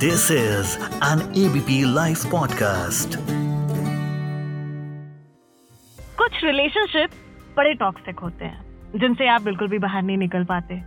This is an ABP live podcast कुछ relationship बड़े toxic होते हैं, जिनसे आप बिल्कुल भी बाहर नहीं निकल पाते।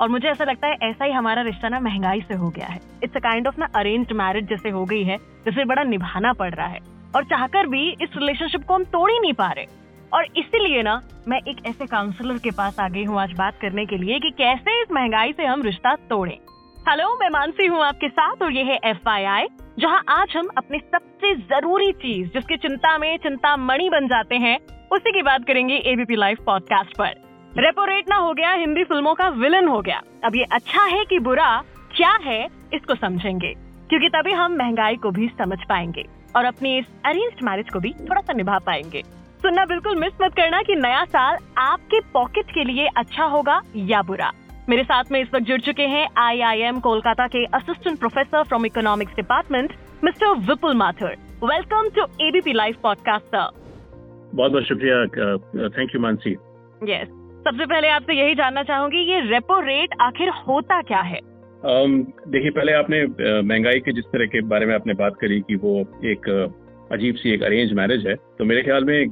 और मुझे ऐसा लगता है ऐसा ही हमारा रिश्ता ना महँगाई से हो गया है। इट्स अ काइंड ऑफ़ ना अरेंज्ड मैरिज जैसे हो गई है, जिसे बड़ा निभाना पड़ रहा है। और चाहकर भी इस रिलेशनशिप को हम तोड़ ही नहीं पा रहे। और इसीलिए ना मैं एक ऐसे काउंसलर के पास आ गई हूँ आज बात करने के लिए कि कैसे इस महँगाई से हम रिश्ता तोड़ें। हेलो, मैं मानसी हूँ आपके साथ और ये है एफ़ आई आई जहाँ आज हम अपनी सबसे ज़रूरी चीज़, जिसकी चिंता में चिंता मणि बन जाते हैं, उसी की बात करेंगे एबीपी लाइव पॉडकास्ट पर। रेपो रेट ना हो गया, हिंदी फ़िल्मों का विलन हो गया। अब ये अच्छा है कि बुरा, क्या है, इसको समझेंगे, क्योंकि तभी हम महँगाई को भी समझ पाएँगे और अपनी इस अरेंज्ड मैरिज को भी थोड़ा सा निभा पाएँगे। सुनना बिल्कुल मिस मत करना कि नया साल आपके पॉकेट के लिए अच्छा होगा या बुरा। मेरे साथ में इस वक्त जुड़ चुके हैं आईआईएम कोलकाता के assistant professor from economics department mister Vipul Mathur welcome to ABP live podcast sir बहुत बहुत शुक्रिया थैंक यू मानसी यस सबसे पहले आपसे यही जानना चाहूँगी ये रेपो रेट आखिर होता क्या है? Um, देखिए पहले आपने uh, महँगाई के जिस तरह के बारे में आपने बात करी कि वो एक uh, अजीब सी एक अरेंज मैरिज है। तो मेरे ख्याल में एक,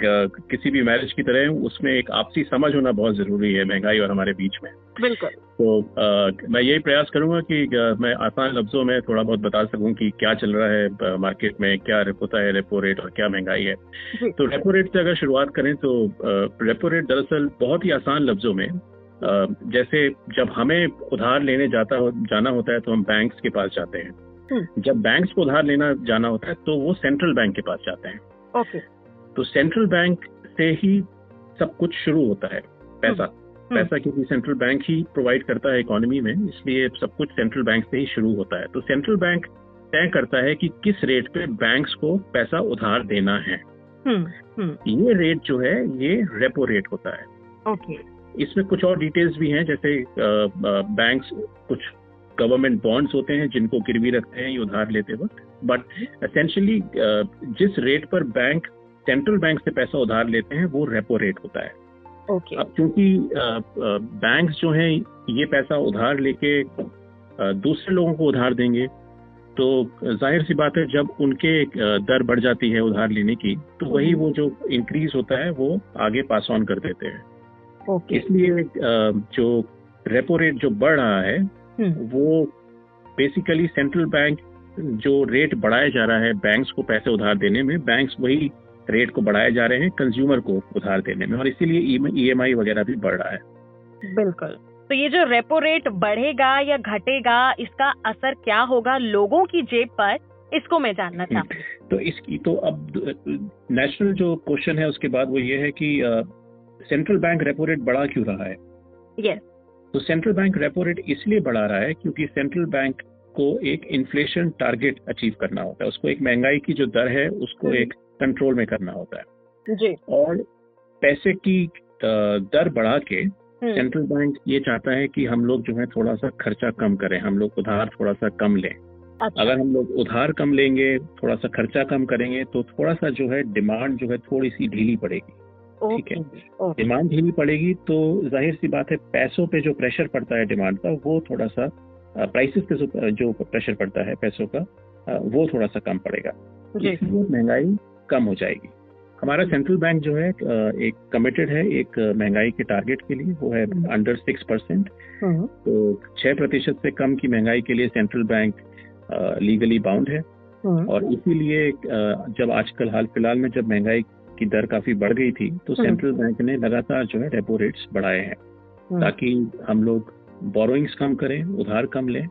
किसी भी मैरिज की तरह उसमें एक आपसी समझ होना बहुत ज़रूरी है महँगाई और हमारे बीच में। बिल्कुल। तो आ, मैं यही प्रयास करूँगा कि आ, मैं आसान लफ्जों में थोड़ा बहुत बता सकूँ कि क्या चल रहा है मार्केट में क्या होता है रेपो रेट और क्या महँगाई है। तो रेपो रेट से अगर शुरुआत करें तो रेपो रेट दरअसल बहुत ही आसान लफ्जों में जैसे जब हमें उधार लेने जाता हो जाना होता है तो हम बैंक्स के पास जाते हैं। जब बैंक्स को उधार लेना जाना होता है तो वो सेंट्रल बैंक के पास जाते हैं। ओके तो सेंट्रल बैंक से ही सब कुछ शुरू होता है पैसा। हम्म। पैसा क्योंकि सेंट्रल बैंक ही प्रोवाइड करता है इकोनॉमी में इसलिए सब कुछ सेंट्रल बैंक से ही शुरू होता है। तो सेंट्रल बैंक तय करता है कि किस रेट पे बैंक्स को पैसा उधार देना है। हम्म, ये रेट जो है ये रेपो रेट होता है। ओके इसमें कुछ और डिटेल्स भी हैं जैसे बैंक्स कुछ गवर्नमेंट बॉन्ड्स होते हैं जिनको गिरवी रखते हैं ये उधार लेते वक्त बट एसेंशियली जिस रेट पर बैंक सेंट्रल बैंक से पैसा उधार लेते हैं वो रेपो रेट होता है ओके अब क्योंकि बैंक जो हैं ये पैसा उधार लेके दूसरे लोगों को उधार देंगे तो ज़ाहिर सी बात है जब उनके दर बढ़ जाती है उधार लेने की तो वही वो जो इंक्रीज होता है वो आगे पास ऑन कर देते हैं okay. इसलिए जो रेपो रेट जो बढ़ रहा है हम्म। वो बेसिकली सेंट्रल बैंक जो रेट बढ़ाया जा रहा है बैंक्स को पैसे उधार देने में बैंक्स वही रेट को बढ़ाए जा रहे हैं कंज्यूमर को उधार देने में और इसीलिए ईएमआई e वगैरह भी बढ़ रहा है। बिल्कुल। तो ये जो रेपो रेट बढ़ेगा या घटेगा इसका असर क्या होगा लोगों की जेब पर इसको मैं जानना हम्म। चाहूँ तो इसकी तो अब नेशनल जो क्वेश्चन है उसके बाद वो ये है कि सेंट्रल बैंक रेपो रेट बढ़ा क्यों रहा है? यस तो सेंट्रल बैंक रेपो रेट इसलिए बढ़ा रहा है क्योंकि सेंट्रल बैंक को एक इन्फ्लेशन टारगेट अचीव करना होता है उसको एक महँगाई की जो दर है उसको हम्म। एक कंट्रोल में करना होता है जी और पैसे की दर बढ़ा के सेंट्रल हम्म। बैंक ये चाहता है कि हम लोग जो है थोड़ा सा खर्चा कम करें हम लोग उधार थोड़ा सा कम लें अच्छा। अगर हम लोग उधार कम लेंगे थोड़ा सा खर्चा कम करेंगे तो थोड़ा सा जो है डिमांड जो है थोड़ी सी ढीली पड़ेगी ठीक है। डिमांड ढीली पड़ेगी तो ज़ाहिर सी बात है पैसों पे जो प्रेशर पड़ता है डिमांड का वो थोड़ा सा प्राइसेस पे जो प्रेशर पड़ता है पैसों का वो थोड़ा सा कम पड़ेगा। इसलिए महँगाई कम हो जाएगी। हमारा सेंट्रल बैंक जो है एक कमिटेड है एक महँगाई के टारगेट के लिए वो है अंडर सिक्स परसेंट तो छह प्रतिशत से कम की महँगाई के लिए सेंट्रल बैंक लीगली बाउंड है। हम्म। और इसीलिए जब आजकल हाल फ़िलहाल में जब महँगाई की दर काफ़ी बढ़ गई थी तो सेंट्रल हम्म। बैंक ने लगातार जो है रेपो रेट्स बढ़ाए हैं हम्म। ताकि हम लोग बोरोइंग्स कम करें उधार कम लें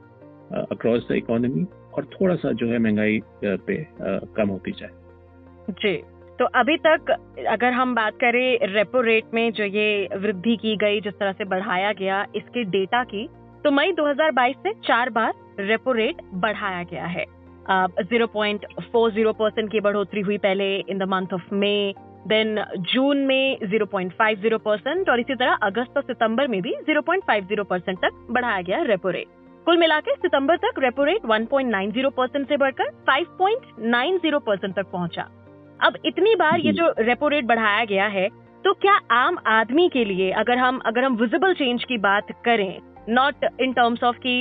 अक्रॉस द इकोनॉमी और थोड़ा सा जो है महँगाई पे कम होती जाए जी तो अभी तक अगर हम बात करें रेपो रेट में जो ये वृद्धि की गई जिस तरह से बढ़ाया गया इसके डेटा की तो मई 2022 से चार बार रेपो रेट बढ़ाया गया है zero point four zero percent की बढ़ोतरी हुई पहले in the month of May then June में 0.50 परसेंट और इसी तरह अगस्त और सितंबर में भी 0.50 परसेंट तक बढ़ाया गया रेपो रेट कुल मिलाकर सितंबर तक रेपो रेट 1.90 परसेंट से बढ़कर 5.90 परसेंट तक पहुँचा। अब इतनी बार ये जो। रेपो रेट बढ़ाया गया है तो क्या आम आदमी के लिए अगर हम अगर हम विजिबल चेंज की बात करें नॉट इन टर्म्स ऑफ़ कि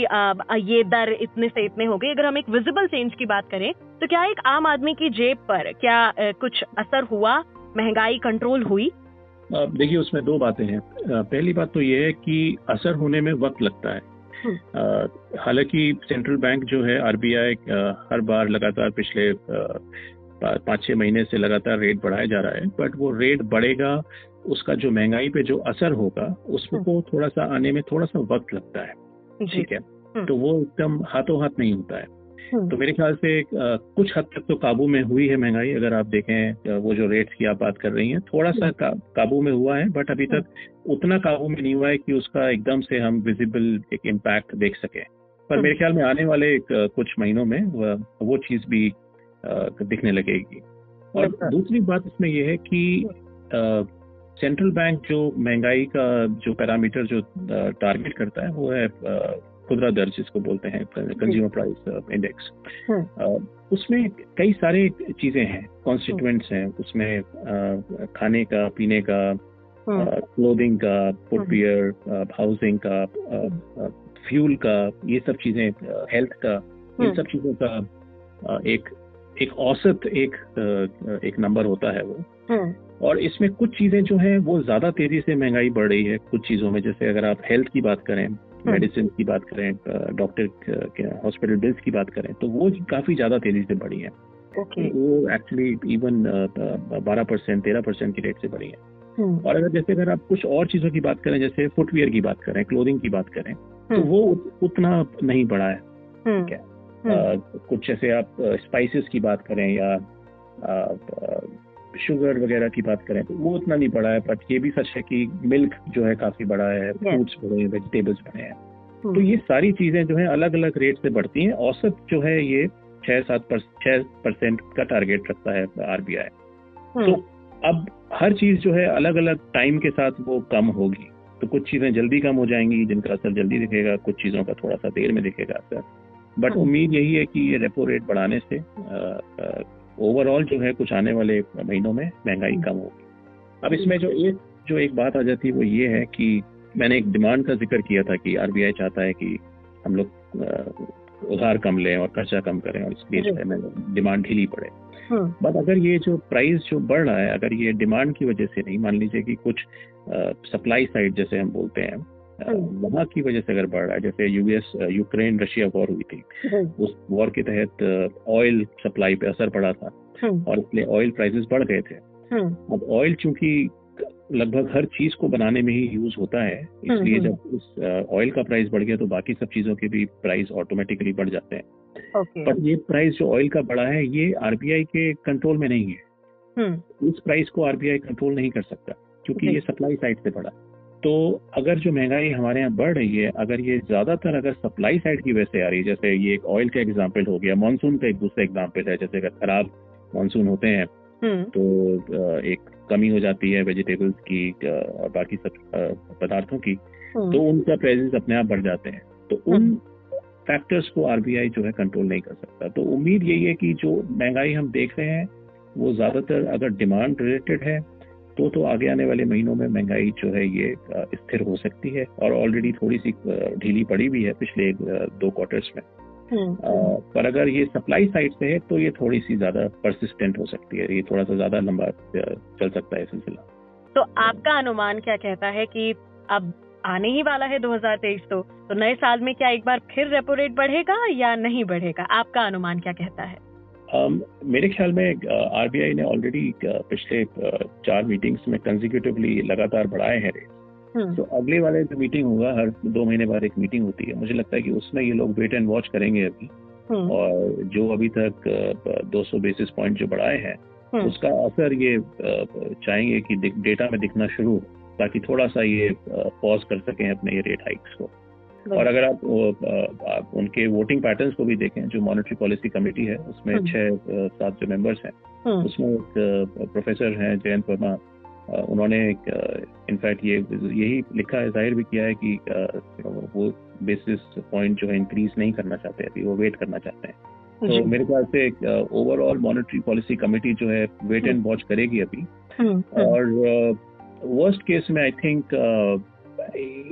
ये दर इतने से इतने हो गए। अगर हम एक विजिबल चेंज की बात करें तो क्या एक आम आदमी की जेब पर क्या कुछ असर हुआ? महँगाई कंट्रोल हुई? देखिए उसमें दो बातें हैं। पहली बात तो ये है कि असर होने में वक्त लगता है। हम्म। हालाँकि सेंट्रल बैंक जो है आरबीआई हर बार लगातार पिछले पाँच छह महीने से लगातार रेट बढ़ाया जा रहा है बट वो रेट बढ़ेगा उसका जो महँगाई पे जो असर होगा उसको हम्म। थोड़ा सा आने में थोड़ा सा वक्त लगता है ठीक है? हम्म। तो वो एकदम हाथों हाथ नहीं होता है। हम्म। तो मेरे ख्याल से कुछ हद तक तो काबू में हुई है महँगाई अगर आप देखें वो जो रेट्स की आप बात कर रही हैं थोड़ा सा का, काबू में हुआ है बट अभी तक उतना काबू में नहीं हुआ है कि उसका एकदम से हम विजिबल एक इम्पैक्ट देख सकें। पर मेरे ख्याल में आने वाले कुछ महीनों में वो चीज़ भी दिखने लगेगी। और दूसरी बात इसमें यह है कि सेंट्रल बैंक जो महँगाई का जो पैरामीटर जो टारगेट करता है वो है खुदरा दर जिसको बोलते हैं कंज्यूमर प्राइस इंडेक्स उसमें कई सारे चीज़ें हैं कॉन्स्टिट्यूएंट्स हैं उसमें खाने का पीने का क्लोदिंग का फुटवियर हाउसिंग का फ्यूल का ये सब चीज़ें हेल्थ का इन सब चीज़ों का एक एक औसत एक एक नंबर होता है वो हम्म। और इसमें कुछ चीज़ें जो है वो ज़्यादा तेज़ी से महँगाई बढ़ रही है कुछ चीज़ों में जैसे अगर आप हेल्थ की बात करें मेडिसिन हम्म। की बात करें डॉक्टर हॉस्पिटल बिल्स की बात करें तो वो काफ़ी ज़्यादा तेज़ी से बढ़ी है okay. वो एक्चुअली इवन बारह परसेंट तेरह परसेंट की रेट से बढ़ी है हम्म। और अगर जैसे अगर आप कुछ और चीज़ों की बात करें जैसे फुटवेयर की बात करें क्लोथिंग की बात करें तो वो उतना नहीं बढ़ा है ठीक है। कुछ जैसे आप स्पाइसेस की बात करें या शुगर वगैरह की बात करें तो वो उतना नहीं बढ़ा है बट ये भी सच है कि मिल्क जो है काफ़ी बड़ा है फ्रूट्स बढ़े हैं वेजिटेबल्स बढ़े हैं। हम्म। तो ये सारी चीज़ें जो है अलग अलग रेट से बढ़ती हैं औसत जो है ये छह सात छह परसेंट का टारगेट रखता है आरबीआई हम्म। तो अब हर चीज़ जो है अलग अलग टाइम के साथ वो कम होगी तो कुछ चीज़ें जल्दी कम हो जाएँगी जिनका असर जल्दी दिखेगा कुछ चीज़ों का थोड़ा सा देर में दिखेगा असर। बट हाँ। उम्मीद यही है कि ये रेपो रेट बढ़ाने से ओवरऑल जो है कुछ आने वाले महीनों में महँगाई हाँ। कम होगी अब इसमें जो एक जो एक बात आ जाती है वो ये है कि मैंने एक डिमांड का ज़िक्र किया था कि आरबीआई चाहता है कि हम लोग उधार कम लें और खर्चा कम करें और इसलिए में डिमांड ढीली पड़े बट हाँ। अगर ये जो प्राइस जो बढ़ रहा है अगर ये डिमांड की वजह से नहीं मान लीजिए कि कुछ सप्लाई साइड जैसे हम बोलते हैं वहाँ की वजह से अगर बढ़ रहा है जैसे यूएस यूक्रेन रशिया वॉर हुई थी उस वॉर के तहत ऑयल सप्लाई पे असर पड़ा था और इसलिए ऑयल प्राइसेस बढ़ गए थे। अब ऑयल चूँकि लगभग हर चीज़ को बनाने में ही यूज़ होता है इसलिए जब उस ऑयल का प्राइस बढ़ गया तो बाकी सब चीज़ों के भी प्राइस ऑटोमेटिकली बढ़ जाते हैं। पर ये प्राइस जो ऑयल का बढ़ा है ये आरबीआई के कंट्रोल में नहीं है। इस प्राइस को आरबीआई कंट्रोल नहीं कर सकता क्योंकि ये सप्लाई साइड से बढ़ा तो अगर जो महँगाई हमारे यहाँ बढ़ रही है अगर ये ज़्यादातर अगर सप्लाई साइड की वजह से आ रही है जैसे ये एक ऑयल का एग्ज़ाम्पल हो गया मानसून का एक दूसरा एग्ज़ाम्पल है जैसे अगर खराब मानसून होते हैं हम्म। तो एक कमी हो जाती है वेजिटेबल्स की और बाकी सब पदार्थों की हम्म। तो उनका प्राइजेस अपने आप बढ़ जाते हैं तो उन फैक्टर्स हम्म। को आरबीआई जो है कंट्रोल नहीं कर सकता तो उम्मीद यही है कि जो महँगाई हम देख रहे हैं वो ज़्यादातर अगर डिमांड रिलेटेड है तो तो आगे आने वाले महीनों में महँगाई जो है ये स्थिर हो सकती है और ऑलरेडी थोड़ी सी ढीली पड़ी भी है पिछले दो क्वार्टर्स में। हम्म। पर अगर ये सप्लाई साइड से है तो ये थोड़ी सी ज़्यादा परसिस्टेंट हो सकती है। ये थोड़ा सा ज़्यादा लंबा चल सकता है सिलसिला। तो आपका अनुमान क्या कहता है कि अब आने ही वाला है 2023 तो तो नए साल में क्या एक बार फिर रेपो रेट बढ़ेगा या नहीं बढ़ेगा? आपका अनुमान क्या कहता है? Um, मेरे ख्याल में आरबीआई uh, ने ऑलरेडी uh, पिछले uh, चार मीटिंग्स में कंजिक्यूटिवली लगातार बढ़ाए हैं रेट हम्म। तो अगले वाले जो मीटिंग होगा हर दो महीने बाद एक मीटिंग होती है मुझे लगता है कि उसमें ये लोग वेट एंड वॉच करेंगे अभी हम्म। और जो अभी तक 200 बेसिस पॉइंट जो बढ़ाए हैं हम्म। उसका असर ये चाहेंगे कि डेटा में दिखना शुरू हो ताकि थोड़ा सा ये पॉज कर सकें अपने ये रेट हाइक्स को और अगर आप, आप उनके वोटिंग पैटर्न्स को भी देखें जो मॉनेटरी पॉलिसी कमेटी है उसमें हम्म। छह सात जो मेंबर्स हैं हम्म। उसमें एक प्रोफेसर हैं जयंत वर्मा। उन्होंने इनफैक्ट ये यही लिखा है ज़ाहिर भी किया है कि वो बेसिस पॉइंट जो है इंक्रीज नहीं करना चाहते अभी वो वेट करना चाहते हैं। तो मेरे ख्याल से एक ओवरऑल मॉनेटरी पॉलिसी कमेटी जो है वेट एंड वॉच करेगी अभी। हम्म, और वर्स्ट केस में I think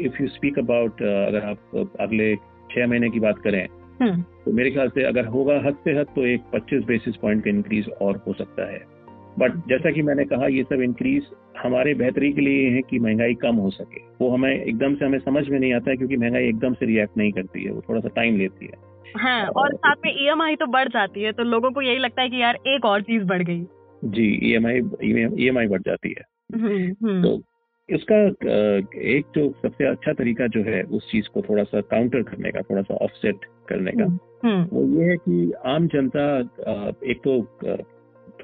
if you speak about अगर आप अगले छह महीने की बात करें हम्म। तो मेरे ख्याल से अगर होगा हद से हद तो एक 25 बेसिस पॉइंट का इंक्रीज और हो सकता है। बट जैसा कि मैंने कहा ये सब इंक्रीज हमारे बेहतरी के लिए है कि महँगाई कम हो सके। वो हमें एकदम से हमें समझ में नहीं आता है क्योंकि महँगाई एकदम से रिएक्ट नहीं करती है वो थोड़ा सा टाइम लेती है। हाँ, और साथ में ई तो बढ़ जाती है तो लोगों को यही लगता है कि यार एक और चीज़ बढ़ गई। जी ई एम आई ई एम आई बढ़ जाती है। हम्म, हम्म। तो इसका एक जो सबसे अच्छा तरीका जो है उस चीज़ को थोड़ा सा काउंटर करने का थोड़ा सा ऑफसेट करने का हम्म, वो ये है कि आम जनता एक तो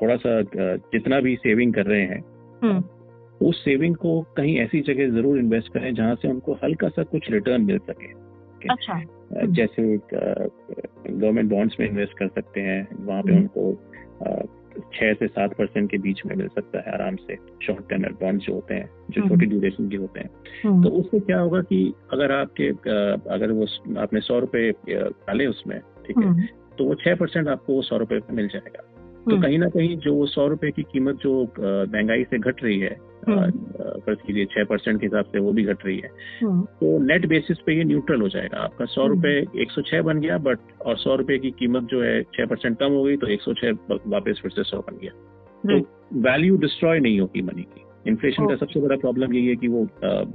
थोड़ा सा जितना भी सेविंग कर रहे हैं उस सेविंग को कहीं ऐसी जगह ज़रूर इन्वेस्ट करें जहाँ से उनको हल्का सा कुछ रिटर्न मिल सके अच्छा जैसे गवर्नमेंट बॉन्ड्स में इन्वेस्ट कर सकते हैं वहाँ पे उनको छह से सात परसेंट के बीच में मिल सकता है आराम से शॉर्ट टर्नर बॉन्ड जो होते हैं जो छोटी ड्यूरेशन के होते हैं। तो उससे क्या होगा कि अगर आपके अगर वो आपने सौ रुपए डाले उसमें ठीक है तो वो छह परसेंट आपको वो सौ रुपए मिल जाएगा। तो कहीं ना कहीं जो वो सौ रुपए की कीमत जो महँगाई से घट रही है फ़र्ज़ कीजिए छह परसेंट के हिसाब से वो भी घट रही है। तो नेट बेसिस पे ये न्यूट्रल हो जाएगा। आपका सौ रुपए एक सौ छह बन गया बट और सौ रुपए की कीमत जो है छह परसेंट कम हो गई तो एक सौ छह वापस फिर से सौ बन गया। तो वैल्यू डिस्ट्रॉय नहीं होगी मनी की। इन्फ्लेशन का सबसे बड़ा प्रॉब्लम यही है कि वो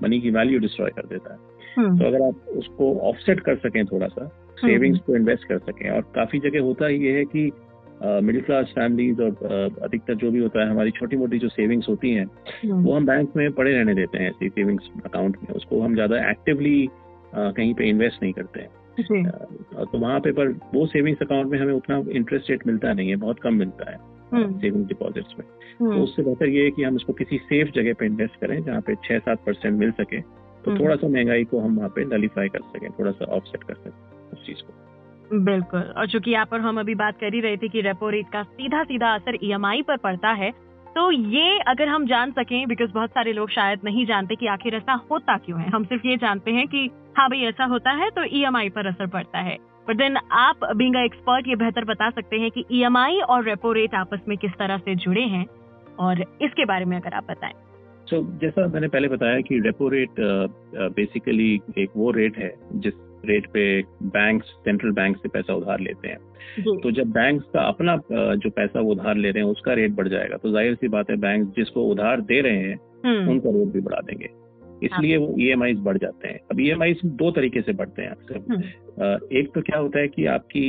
मनी की वैल्यू डिस्ट्रॉय कर देता है। तो अगर आप उसको ऑफसेट कर सकें थोड़ा सा सेविंग्स को इन्वेस्ट कर सकें और काफ़ी जगह होता ये है कि मिडिल क्लास फैमिलीज़ और अधिकतर जो भी होता है हमारी छोटी मोटी जो सेविंग्स होती हैं हम्म। वो हम बैंक में पड़े रहने देते हैं ऐसी सेविंग्स अकाउंट में। उसको हम ज़्यादा एक्टिवली कहीं पे इन्वेस्ट नहीं करते हैं। तो वहाँ पे पर वो सेविंग्स अकाउंट में हमें उतना इंटरेस्ट रेट मिलता नहीं है बहुत कम मिलता है सेविंग हम्म। डिपॉजिट्स में। तो हम्म। उससे बेहतर ये है कि हम इसको किसी सेफ़ जगह पे इन्वेस्ट करें जहाँ पे छह सात परसेंट मिल सके। तो थोड़ा सा महँगाई को हम वहाँ पे नलीफाई कर सकें थोड़ा सा ऑफसेट कर सकें उस चीज़ को। बिल्कुल। और चूँकि यहाँ पर हम अभी बात कर ही रहे थे कि रेपो रेट का सीधा सीधा असर ईएमआई पर पड़ता है तो ये अगर हम जान सकें बिकॉज़ बहुत सारे लोग शायद नहीं जानते कि आखिर ऐसा होता क्यों है। हम सिर्फ़ ये जानते हैं कि हाँ भाई ऐसा होता है तो ईएमआई पर असर पड़ता है। बट देन आप बींग एक्सपर्ट ये बेहतर बता सकते हैं कि ईएमआई और रेपो रेट आपस में किस तरह से जुड़े हैं और इसके बारे में अगर आप बताएँ। सो so, जैसा मैंने पहले बताया कि रेपो रेट बेसिकली एक वो रेट है जिस रेट पे बैंक सेंट्रल बैंक से पैसा उधार लेते हैं। तो जब बैंक का अपना जो पैसा वो उधार ले रहे हैं उसका रेट बढ़ जाएगा। तो ज़ाहिर सी बात है बैंक जिसको उधार दे रहे हैं हम्म। उनका रेट भी बढ़ा देंगे। इसलिए वो ई e बढ़ जाते हैं। अब ई e दो तरीके से बढ़ते हैं अक्सर। हम्म। एक तो क्या होता है कि आपकी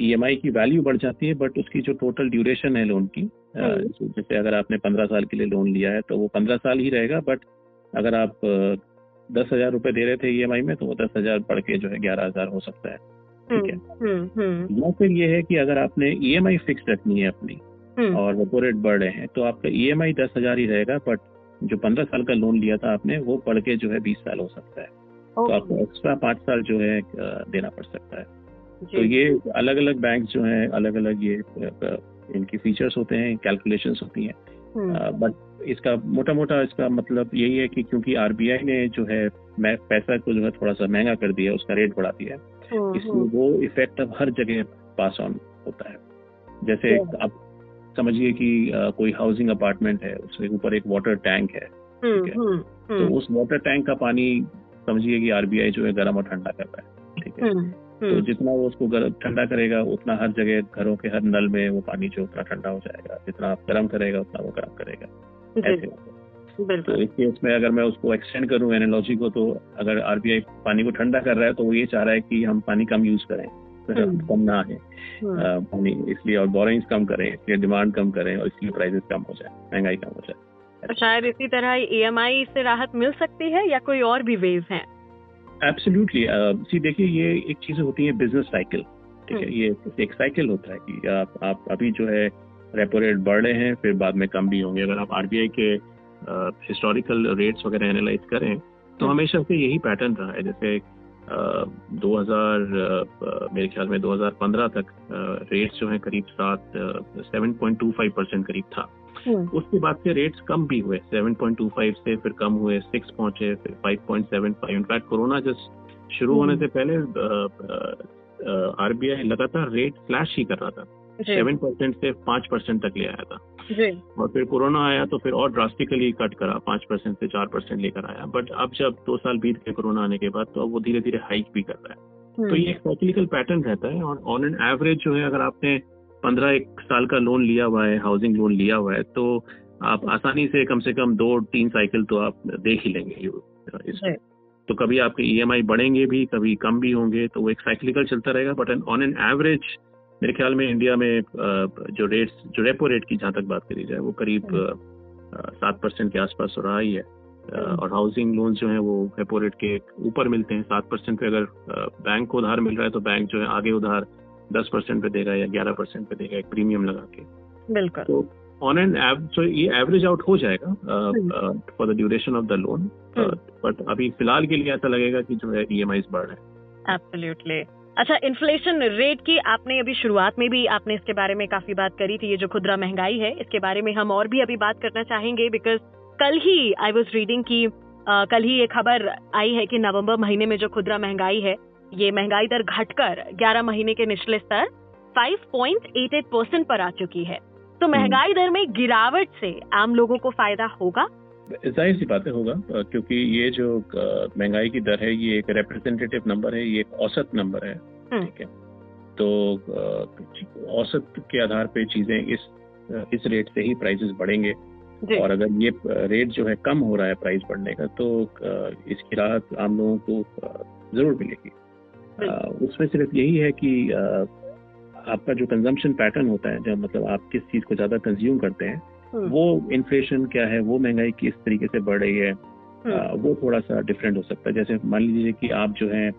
ई e की वैल्यू बढ़ जाती है बट उसकी जो टोटल ड्यूरेशन है लोन की। जैसे अगर आपने पंद्रह साल के लिए लोन लिया है तो वो पंद्रह साल ही रहेगा बट अगर आप दस हज़ार रूपए दे रहे थे ईएमआई में तो वो दस हज़ार बढ़ के जो है ग्यारह हज़ार हो सकता है। ठीक है? हम्म, हम्म, हम्म। या फिर ये है कि अगर आपने ईएमआई फिक्स रखनी है अपनी और रेपो रेट बढ़ रहे हैं तो आपका ई एम आई दस हज़ार ही रहेगा बट जो पंद्रह साल का लोन लिया था आपने वो बढ़ के जो है बीस साल हो सकता है। तो आपको एक्स्ट्रा पाँच साल जो है देना पड़ सकता है। तो ये अलग अलग बैंक जो है अलग अलग ये इनकी फीचर्स होते हैं कैलकुलेशंस होती हैं। बट इसका मोटा मोटा इसका मतलब यही है कि क्योंकि आरबीआई ने जो है मैं पैसा को जो है थोड़ा सा महँगा कर दिया उसका रेट बढ़ा दिया हम्म, इसलिए हम्म। वो इफ़ेक्ट अब हर जगह पास ऑन होता है। जैसे आप समझिए कि कोई हाउसिंग अपार्टमेंट है उसके ऊपर एक वाटर टैंक है ठीक है? हम्म, तो उस वाटर टैंक का पानी समझिए कि आरबीआई जो है गर्म और ठंडा कर रहा है ठीक है? तो जितना वो उसको ठंडा करेगा उतना हर जगह घरों के हर नल में वो पानी जो उतना ठंडा हो जाएगा जितना आप गर्म करेगा उतना वो गर्म करेगा। ऐसे तो इस केस में अगर मैं उसको एक्सटेंड करूँ एनोलॉजी को तो अगर आरबीआई पानी को ठंडा कर रहा है तो वो ये चाह रहा है कि हम पानी कम यूज़ करें हम्म। कम ना है हम्म। पानी इसलिए और बोरिंग्स कम करें इसलिए डिमांड कम करें और इसलिए प्राइसेस कम हो जाए महँगाई कम हो जाए। तो शायद इसी तरह ई से राहत मिल सकती है या कोई और भी वेव है? एब्सोल्युटली सी देखिए ये एक चीज़ होती है बिज़नेस साइकिल ठीक है हम्म। ये एक साइकिल होता है कि आप आप अभी जो है रेपो रेट बढ़ रहे हैं फिर बाद में कम भी होंगे अगर आप आरबीआई के हिस्टोरिकल रेट्स वगैरह एनालाइज करें तो हम्म। हमेशा से यही पैटर्न रहा है जैसे दो हज़ार मेरे ख्याल में 2015 तक रेट्स जो है करीब सात seven point two five percent करीब था। उसके बाद से रेट्स कम भी हुए 7.25 से फिर कम हुए 6 पहुँचे फिर 5.75 इनफैक्ट कोरोना जस्ट शुरू होने से पहले आरबीआई लगातार रेट फ्लैश ही कर रहा था। सेवन परसेंट से पाँच परसेंट तक ले आया था। और फिर कोरोना आया तो फिर और ड्रास्टिकली कट करा पाँच परसेंट से चार परसेंट लेकर आया। बट अब जब दो साल बीत गए कोरोना आने के बाद तो अब वो धीरे धीरे हाइक भी कर रहा है। हम्म। तो ये एक साइक्लिकल पैटर्न रहता है और ऑन एन एवरेज जो है अगर आपने पंद्रह एक साल का लोन लिया हुआ है हाउसिंग लोन लिया हुआ है तो आप आसानी से कम से कम दो तीन साइकिल तो आप देख ही लेंगे इसमें तो कभी आपके ई e बढ़ेंगे भी कभी कम भी होंगे तो वो एक साइक्लिकल चलता रहेगा। बट ऑन एन एवरेज मेरे ख्याल में इंडिया में जो रेट्स जो रेपो रेट की जहाँ तक बात करी जाए वो करीब हम्म। सात परसेंट के आसपास हो रहा ही है। हम्म। और हाउसिंग लोन जो है वो रेपो रेट के ऊपर मिलते हैं। सात परसेंट पे अगर बैंक को उधार मिल रहा है तो बैंक जो है आगे उधार दस परसेंट पे देगा या ग्यारह परसेंट पे देगा एक प्रीमियम लगा के। बिल्कुल। तो ऑन एन तो ये एवरेज आउट हो जाएगा for the duration of the loan but अभी फ़िलहाल के लिए ऐसा लगेगा कि जो है ई एम बढ़ रहे हैं। एब्सोल्युटली अच्छा इन्फ्लेशन रेट की आपने अभी शुरुआत में भी आपने इसके बारे में काफ़ी बात करी थी ये जो खुदरा महँगाई है इसके बारे में हम और भी अभी बात करना चाहेंगे बिकॉज़ कल ही आई वॉज़ रीडिंग की आ, कल ही ये खबर आई है कि नवंबर महीने में जो खुदरा महँगाई है ये महँगाई दर घटकर 11 महीने के निचले स्तर 5.88 परसेंट पर आ चुकी है तो हम्म। महँगाई दर में गिरावट से आम लोगों को फ़ायदा होगा ज़ाहिर सी बातें होगा क्योंकि ये जो महँगाई की दर है ये एक रिप्रेजेंटेटिव नंबर है ये एक औसत नंबर है हम्म। ठीक है तो औसत के आधार पे चीज़ें इस इस रेट से ही प्राइसेस बढ़ेंगे और अगर ये रेट जो है कम हो रहा है प्राइस बढ़ने का तो इसकी राहत आम लोगों को ज़रूर मिलेगी उसमें सिर्फ़ यही है कि आपका जो कंजम्पशन पैटर्न होता है जब मतलब आप किस चीज़ को ज़्यादा कंज्यूम करते हैं। वो इन्फ्लेशन क्या है वो महँगाई किस तरीके से बढ़ रही है हम्म। वो थोड़ा सा डिफरेंट हो सकता है। जैसे मान लीजिए कि आप जो है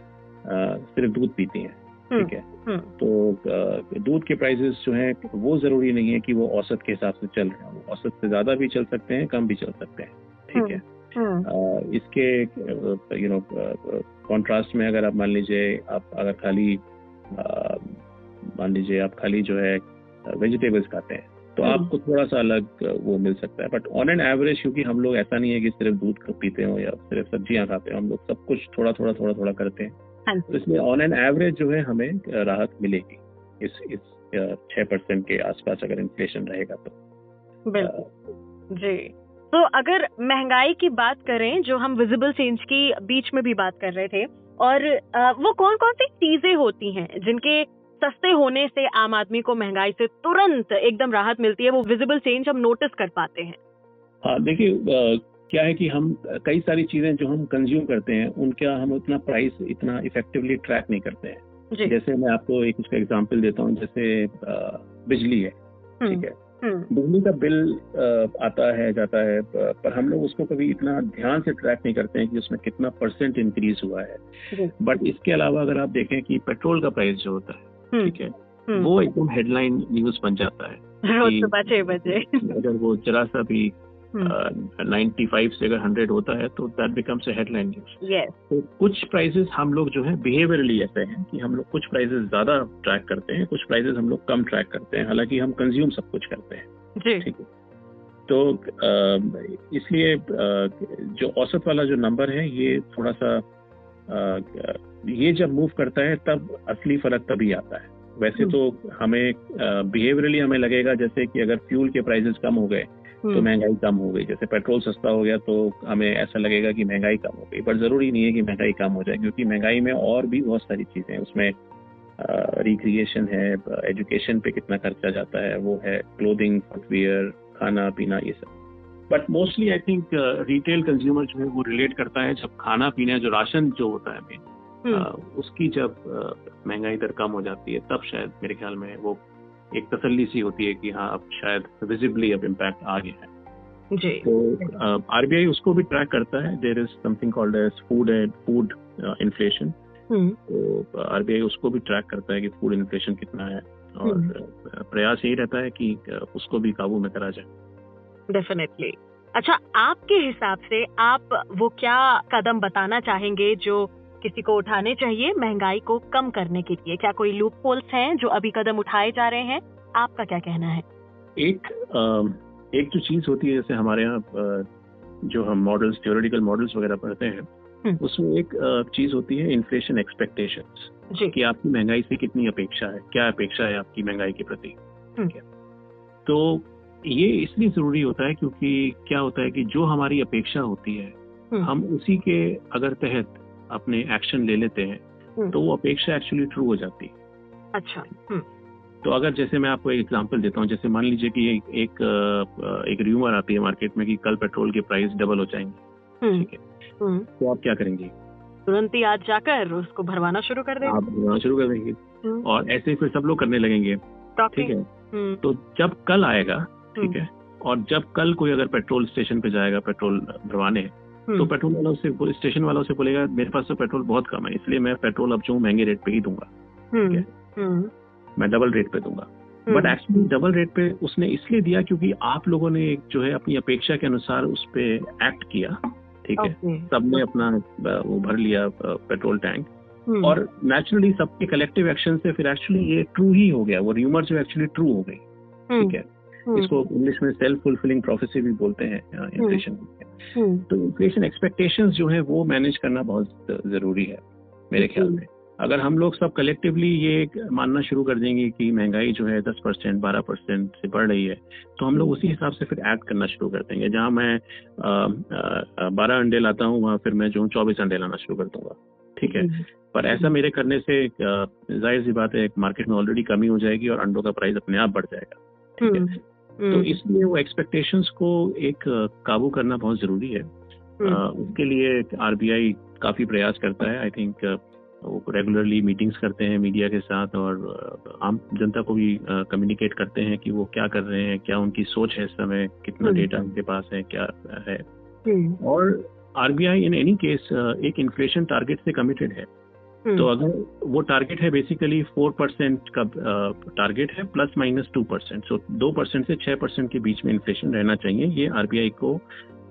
सिर्फ़ दूध पीती हैं हम्म। ठीक है? तो दूध के प्राइसेस जो है वो ज़रूरी नहीं है कि वो औसत के हिसाब से चल रहे हैं। वो औसत से ज़्यादा भी चल सकते हैं कम भी चल सकते हैं ठीक है? इसके यू नो कॉन्ट्रास्ट में अगर आप मान लीजिए आप अगर खाली मान लीजिए आप खाली जो है वेजिटेबल्स खाते हैं तो हम्म। आपको थोड़ा सा अलग वो मिल सकता है। बट ऑन एन एवरेज क्योंकि हम लोग ऐसा नहीं है कि सिर्फ़ दूध पीते हो या सिर्फ़ सब्ज़ियाँ खाते हो हम लोग सब कुछ थोड़ा थोड़ा थोड़ा थोड़ा करते हैं। हाँ तो इसलिए ऑन एन एवरेज जो है हमें राहत मिलेगी इस इस छह परसेंट के आसपास अगर इन्फ्लेशन रहेगा तो। जी। तो अगर महँगाई की बात करें जो हम विजिबल चेंज की बीच में भी बात कर रहे थे और वो कौन कौन सी चीज़ें होती हैं जिनके सस्ते होने से आम आदमी को महँगाई से तुरंत एकदम राहत मिलती है वो विजिबल चेंज हम नोटिस कर पाते हैं। हाँ देखिए क्या है कि हम कई सारी चीज़ें जो हम कंज्यूम करते हैं उनका हम उतना प्राइस इतना इफेक्टिवली ट्रैक नहीं करते हैं। जैसे मैं आपको एक उसका एग्ज़ाम्पल देता हूँ जैसे बिजली है हम्म, ठीक है? हम्म। बिजली का बिल आता है जाता है पर हम लोग उसको कभी इतना ध्यान से ट्रैक नहीं करते हैं कि उसमें कितना परसेंट इंक्रीज हुआ है। बट इसके अलावा अगर आप देखें कि पेट्रोल का प्राइस जो होता है। ठीक है? हम्म। वो एकदम हेडलाइन न्यूज़ बन जाता है रोज सुबह छह बजे। अगर वो जरा सा भी नाइन्टी हम्म। फाइव से अगर हंड्रेड होता है तो दैट बिकम्स हेडलाइन न्यूज़ तो कुछ प्राइसेस हम लोग जो है बिहेवियरली ऐसे हैं कि हम लोग कुछ प्राइसेस ज़्यादा ट्रैक करते हैं कुछ प्राइसेस हम लोग कम ट्रैक करते हैं हालाँकि हम कंज्यूम सब कुछ करते हैं। ठीक है? तो इसलिए जो औसत वाला जो नंबर है ये थोड़ा सा ये जब मूव करता है तब असली फ़र्क तभी आता है वैसे हम्म। तो हमें बिहेवियरली हमें लगेगा जैसे कि अगर फ्यूल के प्राइसेस कम हो गए तो हम्म। महँगाई कम हो गई जैसे पेट्रोल सस्ता हो गया तो हमें ऐसा लगेगा कि महँगाई कम हो गई पर ज़रूरी नहीं है कि महँगाई कम हो जाए क्योंकि महँगाई में और भी बहुत सारी चीज़ें हैं उसमें रिक्रिएशन है एजुकेशन पे कितना खर्चा जाता है वो है क्लोथिंग फुटवेयर खाना पीना ये सब but mostly I think retail consumer जो है वो रिलेट करता है जब खाना पीना जो राशन जो होता है। उसकी जब महँगाई दर कम हो जाती है तब शायद मेरे ख्याल में वो एक तसल्ली सी होती है कि हाँ अब शायद विजिबली अब इम्पैक्ट आ गया है। जी। तो आरबीआई उसको भी ट्रैक करता है। There is something called as food and food inflation तो आरबीआई उसको भी ट्रैक करता है कि फ़ूड इन्फ्लेशन कितना है। और हम्म। प्रयास यही रहता है कि उसको भी काबू में करा जाए। डेफिनेटली अच्छा आपके हिसाब से आप वो क्या कदम बताना चाहेंगे जो किसी को उठाने चाहिए महँगाई को कम करने के लिए क्या कोई लूप होल्स हैं जो अभी कदम उठाए जा रहे हैं आपका क्या कहना है एक एक जो चीज़ होती है जैसे हमारे यहाँ जो हम मॉडल्स थियोरिटिकल मॉडल्स वगैरह पढ़ते हैं हम्म। उसमें एक चीज़ होती है इन्फ्लेशन एक्सपेक्टेशन कि आपकी महँगाई से कितनी अपेक्षा है क्या अपेक्षा है आपकी महँगाई के प्रति हम्म। तो ये इसलिए ज़रूरी होता है क्योंकि क्या होता है कि जो हमारी अपेक्षा होती है हम्म। हम उसी के अगर तहत अपने एक्शन ले लेते हैं हम्म। तो वो अपेक्षा एक्चुअली ट्रू हो जाती। है अच्छा हम्म, तो अगर जैसे मैं आपको एक एग्जांपल देता हूँ जैसे मान लीजिए कि एक एक, एक र्यूमर आती है मार्केट में कि कल पेट्रोल के प्राइस डबल हो जाएँगे हम्म, ठीक है। तो आप क्या करेंगे? तुरंत ही आज जाकर उसको भरवाना शुरू कर देंगे। आप भरना शुरू कर देंगे। और ऐसे ही फिर सब लोग करने लगेंगे ठीक है? तो जब कल आएगा ठीक है? और जब कल कोई अगर पेट्रोल स्टेशन पे जाएगा पेट्रोल भरवाने तो पेट्रोल वालों से स्टेशन वालों से बोलेगा मेरे पास तो पेट्रोल बहुत कम है इसलिए मैं पेट्रोल अब जो महँगे रेट पे ही दूँगा हम्म, ठीक हम्म, मैं डबल रेट पे दूँगा. Hmm, but actually double rate पे उसने इसलिए दिया क्योंकि आप लोगों ने एक जो है अपनी अपेक्षा के अनुसार उस पे एक्ट किया ठीक है? Okay, सबने अपना वो भर लिया पेट्रोल टैंक हम्म, और नेचुरली सबके कलेक्टिव एक्शन से फिर एक्चुअली ये ट्रू ही हो गया वो र्यूमर जो एक्चुअली ट्रू हो गई हम्म, ठीक है? हम्म, इसको इंग्लिश में सेल्फ फुलफिलिंग प्रोफेसी भी बोलते हैं इन्फ्लेशन हम्म, तो इन्फ्लेशन एक्सपेक्टेशंस जो है वो मैनेज करना बहुत ज़रूरी है मेरे ख्याल में। अगर हम लोग सब कलेक्टिवली ये मानना शुरू कर देंगे कि महँगाई जो है दस परसेंट बारह परसेंट से बढ़ रही है तो हम लोग उसी हिसाब से फिर एक्ट करना शुरू कर देंगे। जहाँ मैं बारह अंडे लाता हूँ वहाँ फिर मैं जो हूँ चौबीस अंडे लाना शुरू कर दूँगा। ठीक है? हम्म, पर ऐसा मेरे करने से ज़ाहिर सी बात है मार्केट में ऑलरेडी कमी हो जाएगी और अंडों का प्राइस अपने आप बढ़ जाएगा। ठीक है? हम्म, तो हम्म, इसलिए वो एक्सपेक्टेशंस को एक काबू करना बहुत ज़रूरी है। हम्म, उसके लिए आरबीआई काफ़ी प्रयास करता है। आई थिंक वो रेगुलरली मीटिंग्स करते हैं मीडिया के साथ और आम जनता को भी कम्युनिकेट करते हैं कि वो क्या कर रहे हैं क्या उनकी सोच है इस समय कितना हम्म। डेटा उनके पास है क्या है। हम्म, और आरबीआई इन एनी केस एक इन्फ्लेशन टारगेट से कमिटेड है। हम्म, तो अगर वो टारगेट है बेसिकली फोर परसेंट का टारगेट है plus minus two percent so दो परसेंट से छह परसेंट के बीच में इन्फ्लेशन रहना चाहिए ये आरबीआई को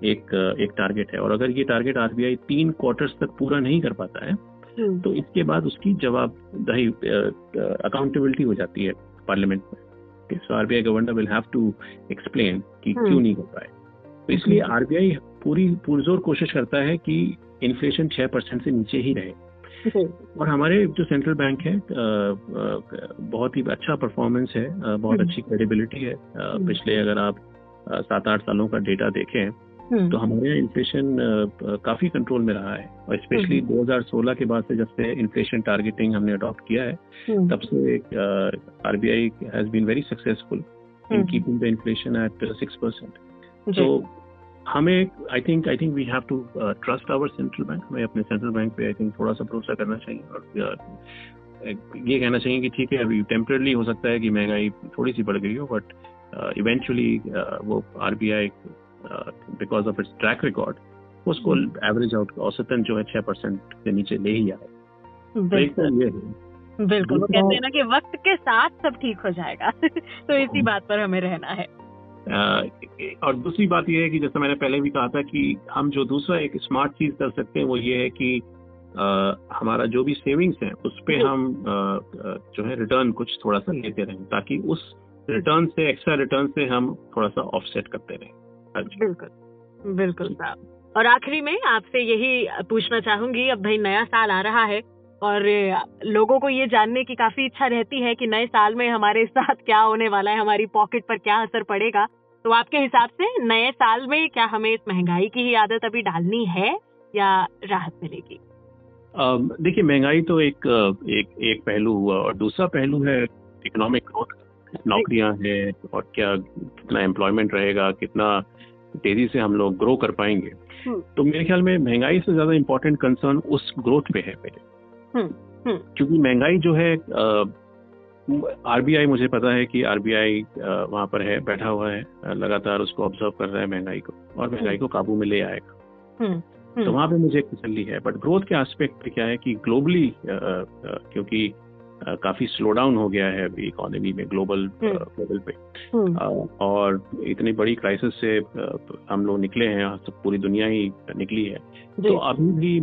एक एक टारगेट है। और अगर ये टारगेट आरबीआई तीन क्वार्टर्स तक पूरा नहीं कर पाता है हम्म, तो इसके बाद उसकी जवाबदही अकाउंटेबिलिटी हो जाती है पार्लियामेंट में। So RBI governor will have to explain कि हम्म। क्यों नहीं कर पाए। तो इसलिए हम्म। आरबीआई पूरी पुरजोर कोशिश करता है कि इन्फ्लेशन छह परसेंट से नीचे ही रहे। और हमारे जो सेंट्रल बैंक है बहुत ही अच्छा परफॉर्मेंस है बहुत हम्म। अच्छी क्रेडिबिलिटी है। पिछले अगर आप सात आठ सालों का डेटा देखें हम्म, तो हमारे यहाँ इन्फ्लेशन काफ़ी कंट्रोल में रहा है। और स्पेशली 2016 के बाद से जब से इन्फ्लेशन टारगेटिंग हमने अडॉप्ट किया है हम्म, तब से RBI has been very successful in hmm, keeping the inflation at six percent तो हमें I think I think we have to trust our central bank हमें अपने सेंट्रल बैंक पे आई थिंक थोड़ा सा भरोसा करना चाहिए और uh, ये कहना चाहिए कि ठीक है अभी टेम्परली हो सकता है कि महँगाई थोड़ी सी बढ़ गई हो बट इवेंचुअली वो RBI because of its track record उसको एवरेज आउट औसतन जो है छह परसेंट के नीचे ले ही आए। तो बिल्कुल। है। वो कहते हैं ना कि वक्त के साथ सब ठीक हो जाएगा। तो इसी बात पर हमें रहना है। और दूसरी बात यह है कि जैसा मैंने पहले भी कहा था कि हम जो दूसरा एक स्मार्ट चीज़ कर सकते हैं वो ये है कि अ, हमारा जो भी सेविंग्स है उस पे जी। हम अ, जो है रिटर्न कुछ थोड़ा सा लेते रहें ताकि उस रिटर्न से एक्स्ट्रा रिटर्न से हम थोड़ा सा ऑफसेट करते रहें। हाँ बिल्कुल बिल्कुल साहब। और आखिरी में आपसे यही पूछना चाहूँगी अब भाई नया साल आ रहा है और लोगों को ये जानने की काफ़ी इच्छा रहती है कि नए साल में हमारे साथ क्या होने वाला है हमारी पॉकेट पर क्या असर पड़ेगा तो आपके हिसाब से नए साल में क्या हमें इस महँगाई की ही आदत अभी डालनी है या राहत मिलेगी देखिए महँगाई तो एक एक एक पहलू हुआ और दूसरा पहलू है इकोनॉमिक ग्रोथ नौकरियाँ हैं और क्या कितना एम्प्लॉयमेंट रहेगा कितना तेज़ी से हम लोग ग्रो कर पाएँगे हम्म। तो मेरे ख्याल में महँगाई से ज़्यादा इम्पोर्टेंट कंसर्न उस ग्रोथ पे है मेरे। क्योंकि महँगाई जो है आरबीआई मुझे पता है कि आरबीआई वहाँ पर है बैठा हुआ है लगातार उसको ऑब्ज़र्व कर रहा है महँगाई को और महँगाई को काबू में ले आएगा। हम्म, तो हम्म, वहाँ पे मुझे एक तसली है बट ग्रोथ के एस्पेक्ट पे क्या है कि ग्लोबली क्योंकि काफ़ी स्लो डाउन हो गया है अभी इकोनॉमी में ग्लोबल हम्म। लेवल पे। हम्म, और इतनी बड़ी क्राइसिस से हम लोग निकले हैं सब पूरी दुनिया ही निकली है। तो अभी भी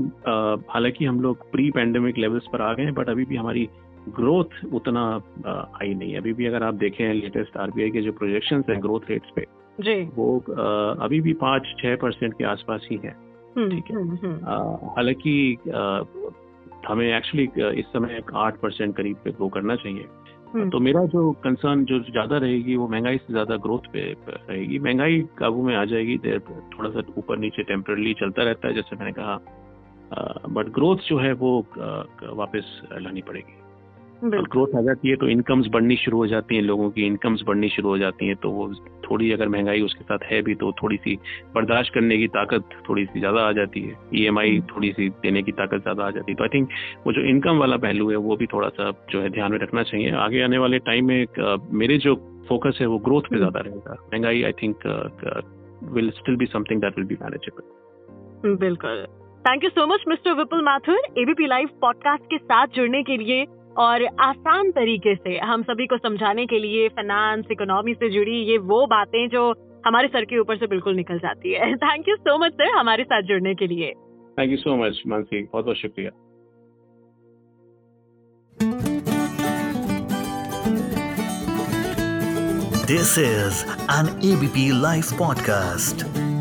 हालाँकि हम लोग प्री पैंडेमिक लेवल्स पर आ गए हैं बट अभी भी हमारी ग्रोथ उतना आई नहीं है। अभी भी अगर आप देखें लेटेस्ट आरबीआई के जो प्रोजेक्शन है ग्रोथ रेट्स पे जी। वो अभी भी पाँच छह परसेंट के आसपास ही हैं। हम्म, ठीक है। हालाँकि हमें एक्चुअली इस समय आठ परसेंट करीब पे ग्रो करना चाहिए। हम्म। तो मेरा जो कंसर्न जो ज़्यादा रहेगी वो महँगाई से ज़्यादा ग्रोथ पे रहेगी। महँगाई काबू में आ जाएगी देर थोड़ा सा ऊपर नीचे टेम्परली चलता रहता है जैसे मैंने कहा। बट ग्रोथ जो है वो वापस लानी पड़ेगी। ग्रोथ आ जाती है तो इनकम्स बढ़नी शुरू हो जाती हैं लोगों की इनकम्स बढ़नी शुरू हो जाती हैं तो वो थोड़ी अगर महँगाई उसके साथ है भी तो थोड़ी सी बर्दाश्त करने की ताकत थोड़ी सी ज़्यादा आ जाती है। ईएमआई थोड़ी सी देने की ताकत ज़्यादा आ जाती है। तो आई थिंक वो जो इनकम वाला पहलू है वो भी थोड़ा सा जो है ध्यान में रखना चाहिए। आगे आने वाले टाइम में मेरे जो फोकस है वो ग्रोथ पे ज़्यादा रहेगा। महँगाई I think will still be something that will be manageable बिल्कुल। Thank you so much mister Vipul Mathur ABP live podcast के साथ जुड़ने के लिए। और आसान तरीके से हम सभी को समझाने के लिए फाइनेंस इकोनॉमी से जुड़ी ये वो बातें जो हमारे सर के ऊपर से बिल्कुल निकल जाती है। Thank you so much sir हमारे साथ जुड़ने के लिए। Thank you so much Mansi बहुत बहुत शुक्रिया this is an ABP live podcast.